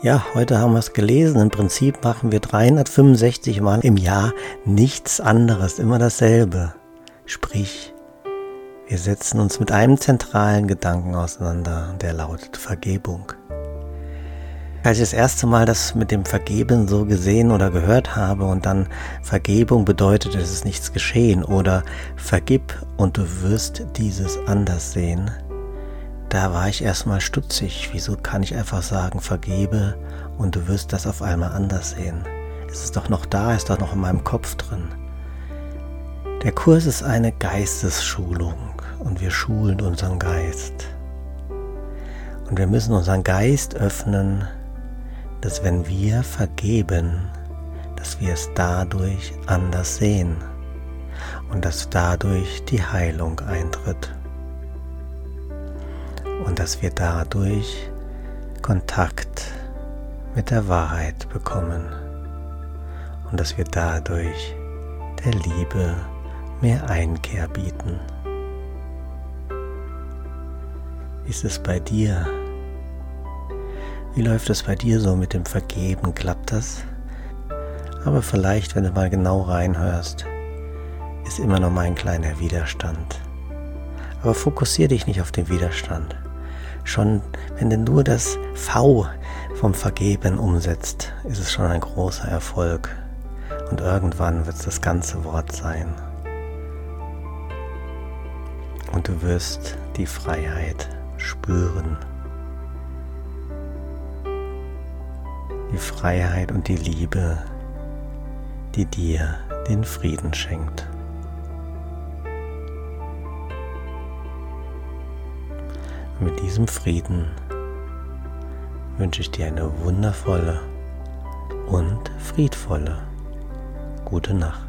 Ja, heute haben wir es gelesen. Im Prinzip machen wir 365 Mal im Jahr nichts anderes, immer dasselbe. Sprich, wir setzen uns mit einem zentralen Gedanken auseinander, der lautet Vergebung. Als ich das erste Mal das mit dem Vergeben so gesehen oder gehört habe und dann Vergebung bedeutet, es ist nichts geschehen oder vergib und du wirst dieses anders sehen, da war ich erstmal stutzig. Wieso kann ich einfach sagen, vergebe und du wirst das auf einmal anders sehen? Es ist doch noch da, ist doch noch in meinem Kopf drin. Der Kurs ist eine Geistesschulung und wir schulen unseren Geist. Und wir müssen unseren Geist öffnen, dass wenn wir vergeben, dass wir es dadurch anders sehen und dass dadurch die Heilung eintritt dass wir dadurch Kontakt mit der Wahrheit bekommen und dass wir dadurch der Liebe mehr Einkehr bieten. Ist es bei dir? Wie läuft es bei dir so mit dem Vergeben? Klappt das? Aber vielleicht, wenn du mal genau reinhörst, ist immer noch mal ein kleiner Widerstand. Aber fokussiere dich nicht auf den Widerstand. Schon wenn du nur das V vom Vergeben umsetzt, ist es schon ein großer Erfolg. Und irgendwann wird es das ganze Wort sein. Und du wirst die Freiheit spüren. Die Freiheit und die Liebe, die dir den Frieden schenkt. Mit diesem Frieden wünsche ich dir eine wundervolle und friedvolle gute Nacht.